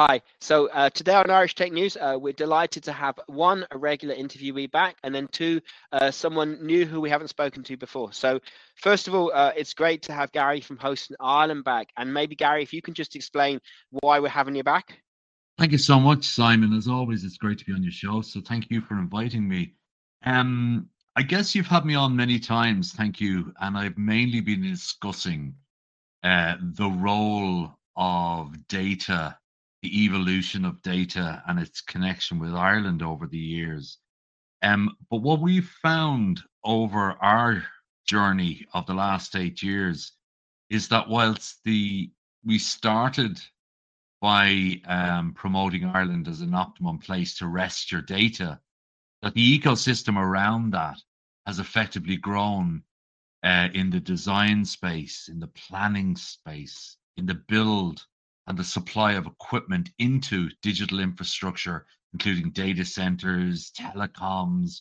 Hi. So uh, today on Irish Tech News, uh, we're delighted to have one, a regular interviewee back, and then two, uh, someone new who we haven't spoken to before. So first of all, uh, it's great to have Garry from Host in Ireland back. And maybe, Garry, if you can just explain why we're having you back. Thank you so much, Simon. As always, it's great to be on your show. So thank you for inviting me. Um, I guess you've had me on many times. Thank you. And I've mainly been discussing uh, the role of data the evolution of data and its connection with Ireland over the years. Um, but what we've found over our journey of the last eight years is that whilst the we started by um, promoting Ireland as an optimum place to rest your data, that the ecosystem around that has effectively grown uh, in the design space, in the planning space, in the build and the supply of equipment into digital infrastructure, including data centers, telecoms,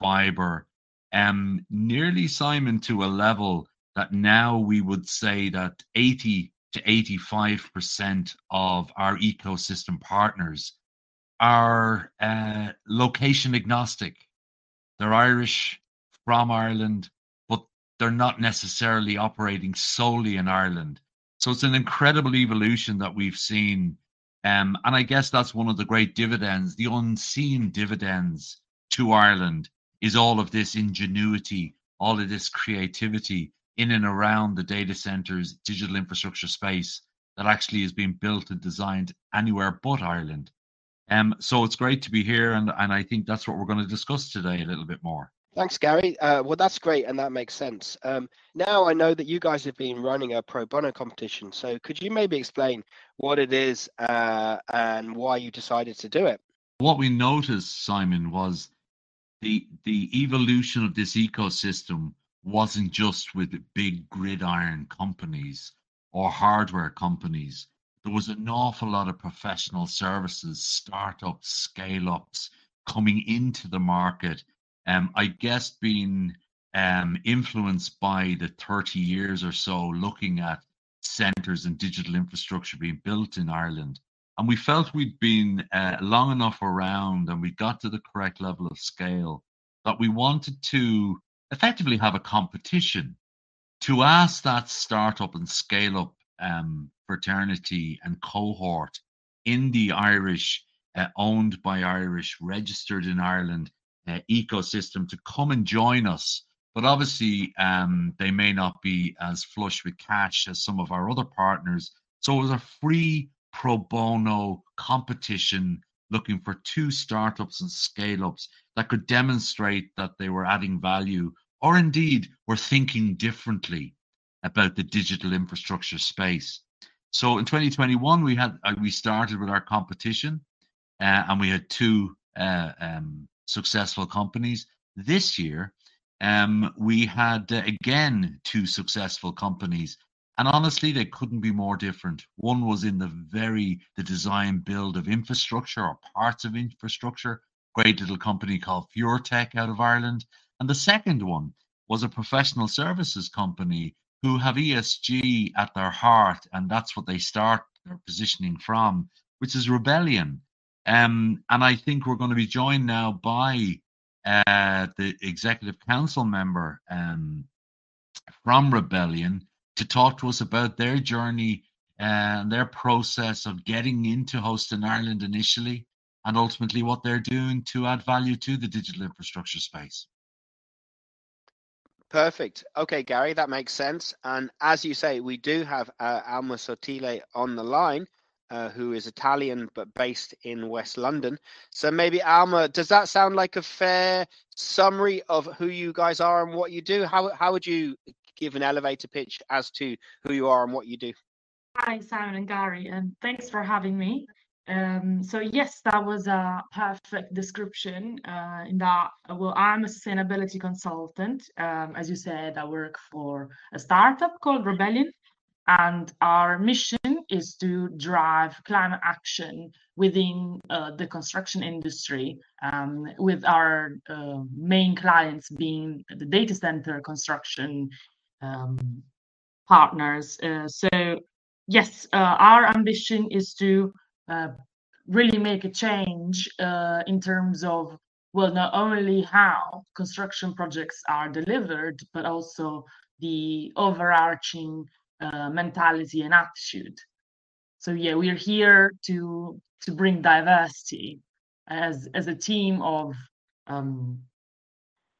fiber, um, nearly, Simon, to a level that now we would say that 80 to 85% of our ecosystem partners are uh, location agnostic. They're Irish from Ireland, but they're not necessarily operating solely in Ireland. So it's an incredible evolution that we've seen. Um, and I guess that's one of the great dividends, the unseen dividends to Ireland is all of this ingenuity, all of this creativity in and around the data centers, digital infrastructure space that actually is being built and designed anywhere but Ireland. Um, so it's great to be here, and, and I think that's what we're going to discuss today a little bit more. Thanks, Garry. Uh, well, that's great, and that makes sense. Um, now I know that you guys have been running a pro bono competition. So could you maybe explain what it is uh, and why you decided to do it? What we noticed, Simon, was the the evolution of this ecosystem wasn't just with big gridiron companies or hardware companies. There was an awful lot of professional services, startups, scale ups coming into the market um, I guess being um, influenced by the 30 years or so looking at centres and digital infrastructure being built in Ireland. And we felt we'd been uh, long enough around and we got to the correct level of scale that we wanted to effectively have a competition to ask that startup and scale up um, fraternity and cohort in the Irish, uh, owned by Irish, registered in Ireland, uh, ecosystem to come and join us. But obviously, um, they may not be as flush with cash as some of our other partners. So it was a free pro bono competition looking for two startups and scale ups that could demonstrate that they were adding value or indeed were thinking differently about the digital infrastructure space. So in 2021, we had uh, we started with our competition, uh, and we had two uh, um, successful companies. This year, um, we had uh, again two successful companies, and honestly, they couldn't be more different. One was in the very the design build of infrastructure or parts of infrastructure. Great little company called Fuartech out of Ireland, and the second one was a professional services company who have ESG at their heart, and that's what they start their positioning from, which is Rebelleon. Um, and I think we're going to be joined now by uh, the executive council member um, from Rebelleon to talk to us about their journey and their process of getting into Host in Ireland initially, and ultimately what they're doing to add value to the digital infrastructure space. Perfect. Okay, Garry, that makes sense. And as you say, we do have uh, Alma Sottile on the line uh, who is Italian but based in West London. So maybe Alma, does that sound like a fair summary of who you guys are and what you do? How how would you give an elevator pitch as to who you are and what you do? Hi, Simon and Garry, and thanks for having me. Um, so yes, that was a perfect description. Uh, in that, well, I'm a sustainability consultant. Um, as you said, I work for a startup called Rebelleon, and our mission is to drive climate action within uh, the construction industry, um, with our uh, main clients being the data center construction um, partners. Uh, so yes, uh, our ambition is to uh, really make a change uh, in terms of well not only how construction projects are delivered but also the overarching uh, mentality and attitude so yeah we're here to to bring diversity as as a team of um,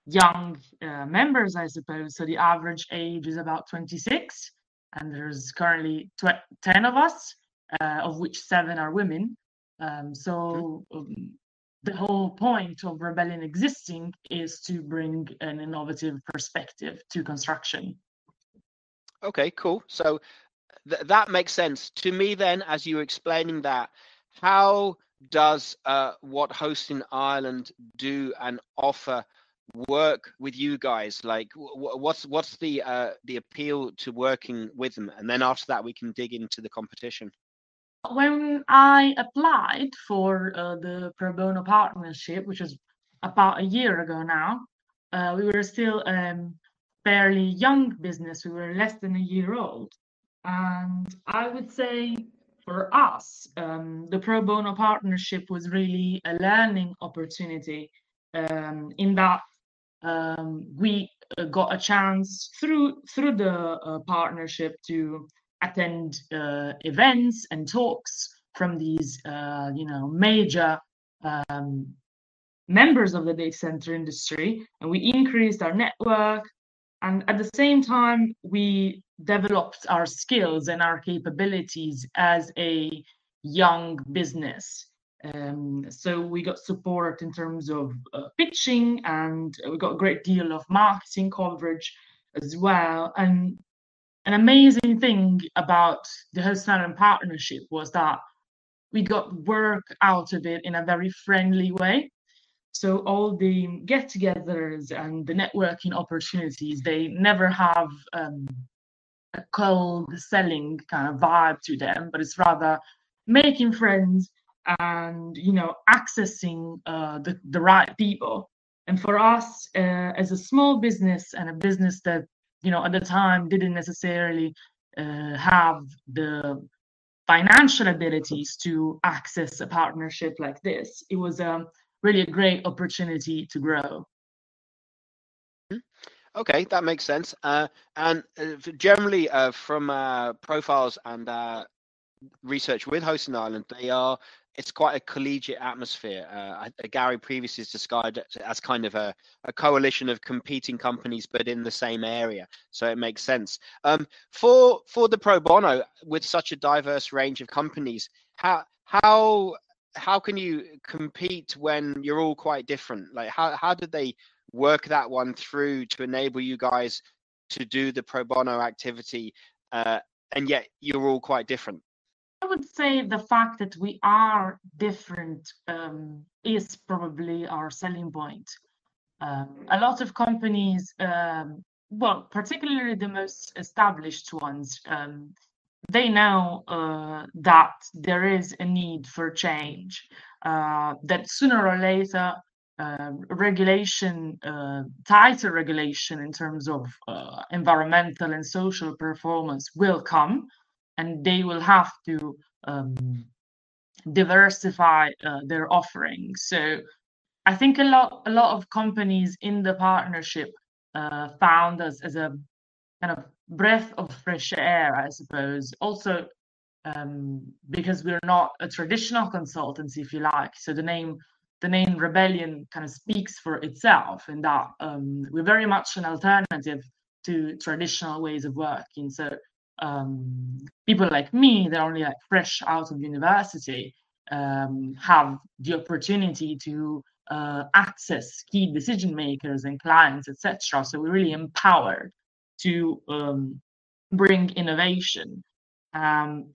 young uh, members i suppose so the average age is about 26 and there's currently tw- 10 of us uh, of which seven are women. Um, so um, the whole point of Rebelleon existing is to bring an innovative perspective to construction. Okay, cool. So th- that makes sense to me. Then, as you were explaining that, how does uh, what Host in Ireland do and offer work with you guys? Like, what's what's the uh, the appeal to working with them? And then after that, we can dig into the competition. When I applied for uh, the pro bono partnership, which was about a year ago now, uh, we were still um, fairly young business. We were less than a year old. And I would say for us, um, the pro bono partnership was really a learning opportunity um, in that um, we uh, got a chance through through the uh, partnership to attend uh, events and talks from these, uh, you know, major um, members of the data center industry, and we increased our network. And at the same time, we developed our skills and our capabilities as a young business. Um, so we got support in terms of uh, pitching, and we got a great deal of marketing coverage as well. And an amazing thing about the Host in Ireland partnership was that we got work out of it in a very friendly way. So all the get-togethers and the networking opportunities, they never have um, a cold selling kind of vibe to them, but it's rather making friends and you know accessing uh, the the right people. And for us, uh, as a small business and a business that you know at the time didn't necessarily uh, have the financial abilities to access a partnership like this it was um, really a great opportunity to grow okay that makes sense uh, and uh, generally uh, from uh, profiles and uh, research with Host in Ireland they are it's quite a collegiate atmosphere. Gary previously described it as kind of a, a, coalition of competing companies, but in the same area. So it makes sense. Um, for for the pro bono, with such a diverse range of companies, how how how can you compete when you're all quite different? Like how how did they work that one through to enable you guys to do the pro bono activity, uh, and yet you're all quite different? I would say the fact that we are different um, is probably our selling point. Um, a lot of companies, um, well, particularly the most established ones, um, they know uh, that there is a need for change, uh, that sooner or later, uh, regulation, uh, tighter regulation in terms of uh, environmental and social performance will come and they will have to um, diversify uh, their offerings. So I think a lot a lot of companies in the partnership found us as a kind of breath of fresh air, I suppose. Also um, because we're not a traditional consultancy, if you like. So the name the name Rebelleon kind of speaks for itself, in that um, we're very much an alternative to traditional ways of working. So um, people like me they're only like fresh out of university um, have the opportunity to uh, access key decision makers and clients, etc. So we're really empowered to um, bring innovation. Um,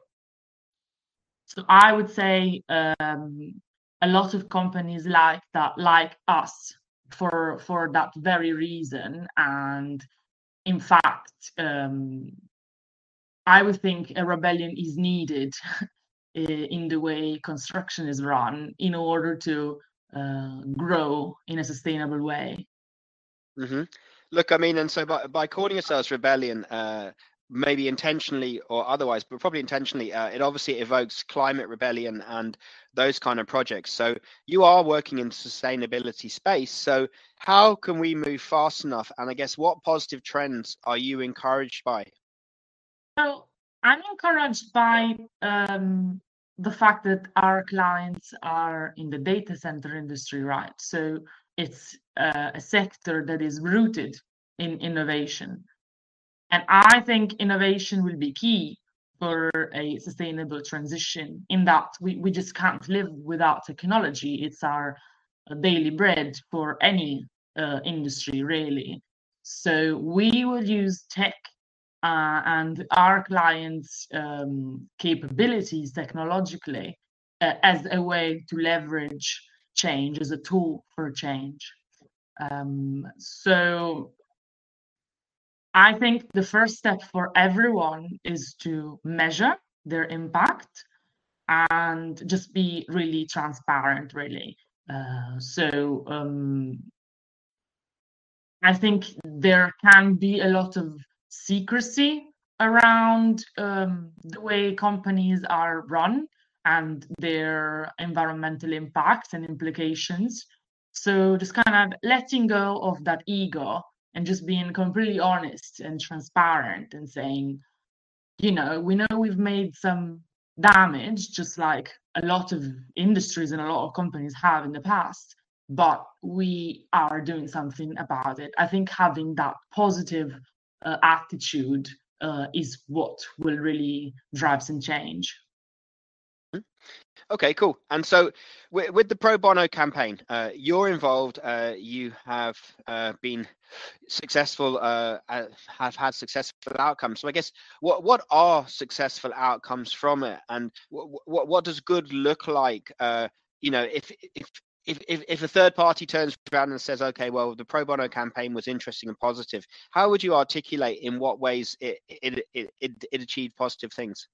So I would say um, a lot of companies like that, like us, for for that very reason. And in fact, um, I would think a rebellion is needed in the way construction is run in order to uh, grow in a sustainable way. Mm-hmm. Look, I mean, and so by, by calling yourselves rebellion, uh, maybe intentionally or otherwise, but probably intentionally, uh, it obviously evokes climate rebellion and those kind of projects. So you are working in sustainability space. So how can we move fast enough? And I guess what positive trends are you encouraged by? So I'm encouraged by um, the fact that our clients are in the data center industry, right? So it's uh, a sector that is rooted in innovation. And I think innovation will be key for a sustainable transition in that we, we just can't live without technology. It's our daily bread for any uh, industry, really. So we will use tech uh, and our clients' um, capabilities technologically uh, as a way to leverage change, as a tool for change. Um, so I think the first step for everyone is to measure their impact and just be really transparent, really. Uh, so um, I think there can be a lot of secrecy around um, the way companies are run and their environmental impacts and implications. So just kind of letting go of that ego and just being completely honest and transparent and saying, you know, we know we've made some damage, just like a lot of industries and a lot of companies have in the past, but we are doing something about it. I think having that positive uh, attitude uh, is what will really drive some change. Hmm. Okay, cool. And so, with, with the pro bono campaign, uh, you're involved. Uh, you have uh, been successful. Uh, have had successful outcomes. So, I guess what what are successful outcomes from it, and what what, what does good look like? you know, if if if, if, if a third party turns around and says, okay, well, the pro bono campaign was interesting and positive, how would you articulate in what ways it, it, it, it, it achieved positive things?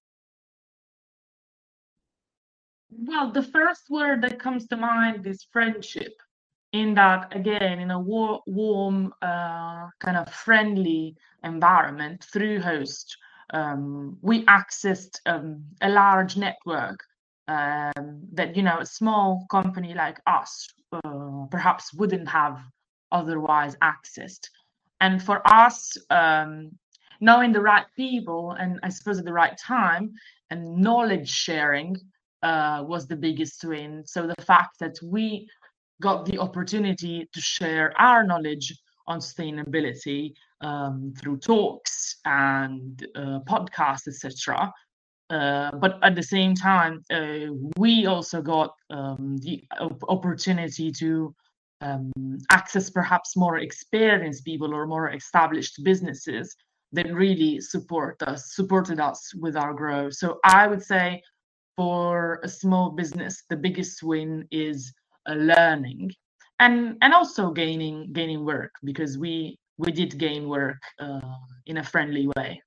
Well, the first word that comes to mind is friendship. In that, again, in a war- warm, uh, kind of friendly environment through Host, um, we accessed um, a large network um, that you know a small company like us uh, perhaps wouldn't have otherwise accessed and for us um, knowing the right people and i suppose at the right time and knowledge sharing uh, was the biggest win so the fact that we got the opportunity to share our knowledge on sustainability um, through talks and uh, podcasts etc uh, but at the same time, uh, we also got um, the op- opportunity to um, access perhaps more experienced people or more established businesses that really support us, supported us with our growth. So I would say for a small business, the biggest win is uh, learning and and also gaining gaining work because we we did gain work uh, in a friendly way.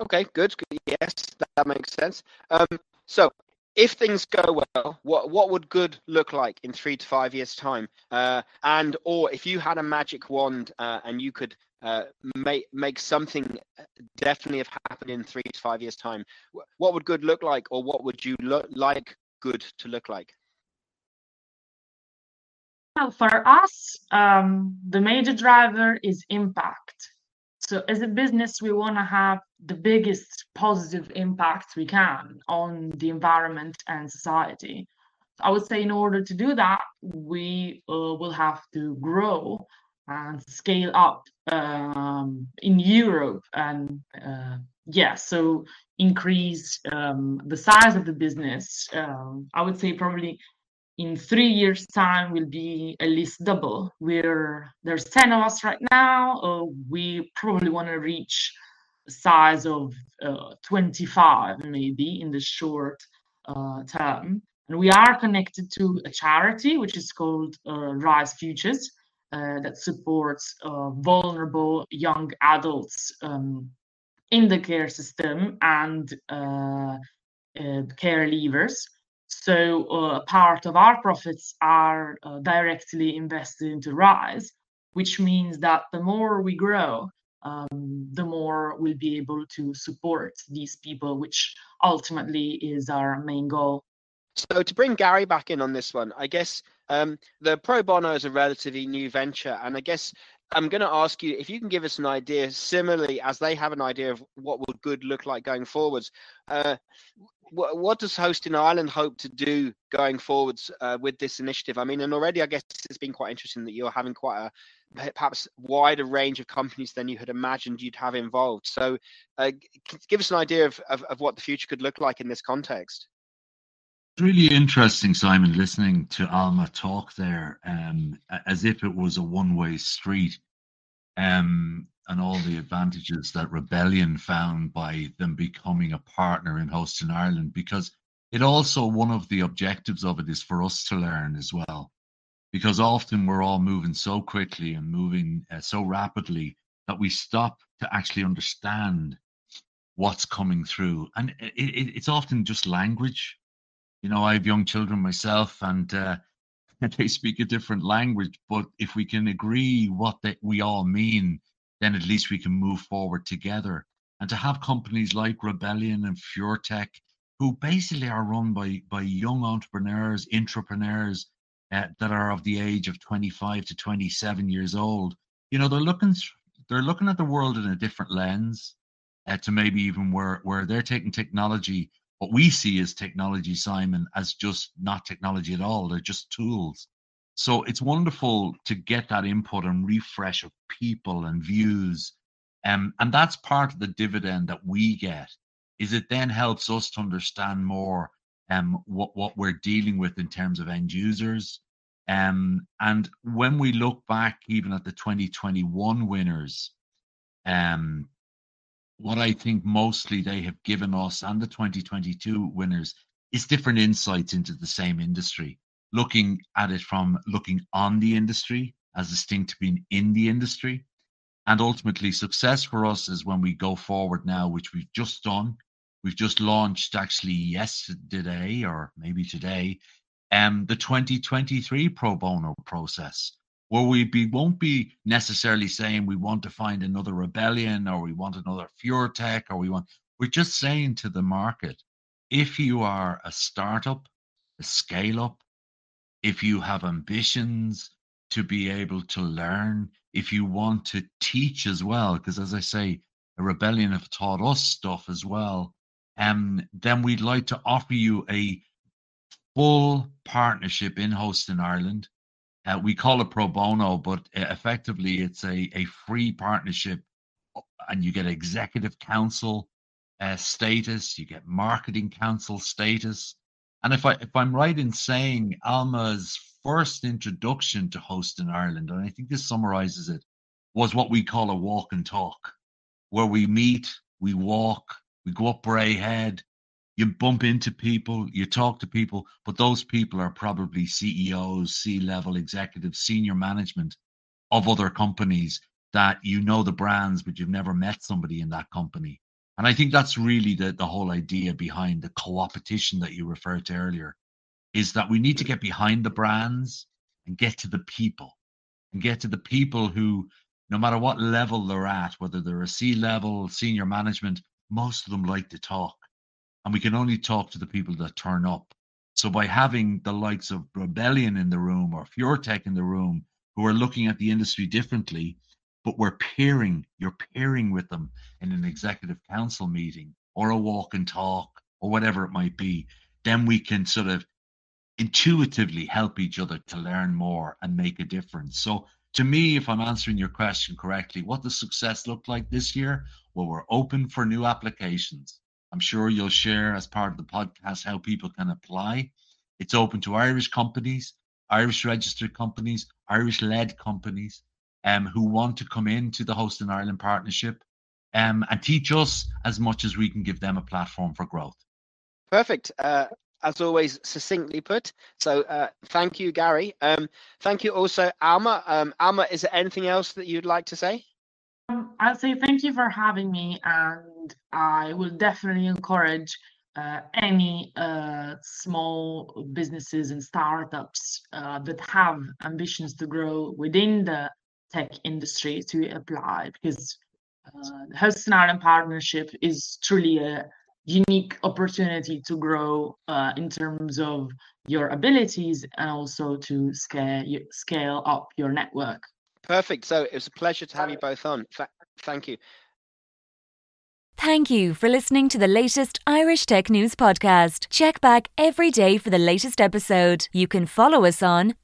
Okay, good, good. Yes, that makes sense. Um, so, if things go well, what what would good look like in three to five years' time? Uh, and or if you had a magic wand uh, and you could uh, make make something definitely have happened in three to five years' time, what would good look like, or what would you look like good to look like? Well, for us, um, the major driver is impact. So as a business, we want to have the biggest positive impact we can on the environment and society. I would say in order to do that, we uh, will have to grow and scale up um, in Europe and uh, yeah, so increase um, the size of the business. Um, I would say probably in three years time will be at least double we're there's 10 of us right now uh, we probably want to reach a size of uh, 25 maybe in the short uh, term. And we are connected to a charity which is called uh, Rise Futures that supports uh, vulnerable young adults um, in the care system and uh, care leavers. So uh, part of our profits are uh, directly invested into Rise, which means that the more we grow, um, the more we'll be able to support these people, which ultimately is our main goal. So to bring Garry back in on this one, I guess um, the pro bono is a relatively new venture, and I guess I'm going to ask you if you can give us an idea, similarly as they have an idea of what would good look like going forwards. Uh, what, does Host in Ireland hope to do going forwards uh, with this initiative? I mean, and already I guess it's been quite interesting that you're having quite a perhaps wider range of companies than you had imagined you'd have involved. So, uh, give us an idea of, of, of what the future could look like in this context. Really interesting, Simon, listening to Alma talk there, um, as if it was a one-way street. Um, and all the advantages that Rebelleon found by them becoming a partner in Host in Ireland, because it also one of the objectives of it is for us to learn as well, because often we're all moving so quickly and moving uh, so rapidly that we stop to actually understand what's coming through, and it, it, it's often just language. You know, I have young children myself, and uh, they speak a different language, but if we can agree what we all mean then at least we can move forward together. And to have companies like Rebelleon and Fuartech, who basically are run by, by young entrepreneurs, entrepreneurs uh, that are of the age of 25 to 27 years old, you know, they're looking they're looking at the world in a different lens uh, to maybe even where, where they're taking technology, what we see as technology, Simon, as just not technology at all. They're just tools. So it's wonderful to get that input and refresh of people and views. Um, and that's part of the dividend that we get is it then helps us to understand more um, what, what we're dealing with in terms of end users. Um, and when we look back even at the 2021 winners, um, what I think mostly they have given us and the 2022 winners is different insights into the same industry looking at it from looking on the industry as distinct to being in the industry. And ultimately, success for us is when we go forward now, which we've just done. We've just launched actually yesterday or maybe today, um, the 2023 pro bono process, where we be, won't be necessarily saying we want to find another Rebelleon or we want another Fuartech or we want, we're just saying to the market, if you are a startup, a scale up, if you have ambitions to be able to learn, if you want to teach as well, because as I say, a Rebelleon have taught us stuff as well, um, then we'd like to offer you a full partnership in Host in Ireland. Uh, we call it pro bono, but uh, effectively it's a, a free partnership, and you get executive council uh, status, you get marketing council status, and if I if I'm right in saying Alma's first introduction to Host in Ireland, and I think this summarizes it, was what we call a walk and talk, where we meet, we walk, we go up Bray Head, you bump into people, you talk to people, but those people are probably CEOs, C-level executives, senior management of other companies that you know the brands, but you've never met somebody in that company. And I think that's really the, the whole idea behind the co-opetition that you referred to earlier, is that we need to get behind the brands and get to the people and get to the people who, no matter what level they're at, whether they're a C level, senior management, most of them like to talk. And we can only talk to the people that turn up. So by having the likes of Rebelleon in the room or Fuartech in the room who are looking at the industry differently, but we're peering, you're peering with them in an executive council meeting or a walk and talk or whatever it might be, then we can sort of intuitively help each other to learn more and make a difference. So, to me, if I'm answering your question correctly, what does success look like this year? Well, we're open for new applications. I'm sure you'll share as part of the podcast how people can apply. It's open to Irish companies, Irish registered companies, Irish led companies um, who want to come into the Host in Ireland partnership. um, and teach us as much as we can give them a platform for growth. Perfect. Uh, as always, succinctly put. So uh, thank you, Garry. Um, thank you also, Alma. Um, Alma, is there anything else that you'd like to say? Um, I'll say thank you for having me, and I will definitely encourage uh, any uh, small businesses and startups uh, that have ambitions to grow within the tech industry to apply because uh, the Host in Ireland Partnership is truly a unique opportunity to grow uh, in terms of your abilities and also to scale scale up your network. Perfect. So it was a pleasure to have you both on. Th- thank you. Thank you for listening to the latest Irish Tech News podcast. Check back every day for the latest episode. You can follow us on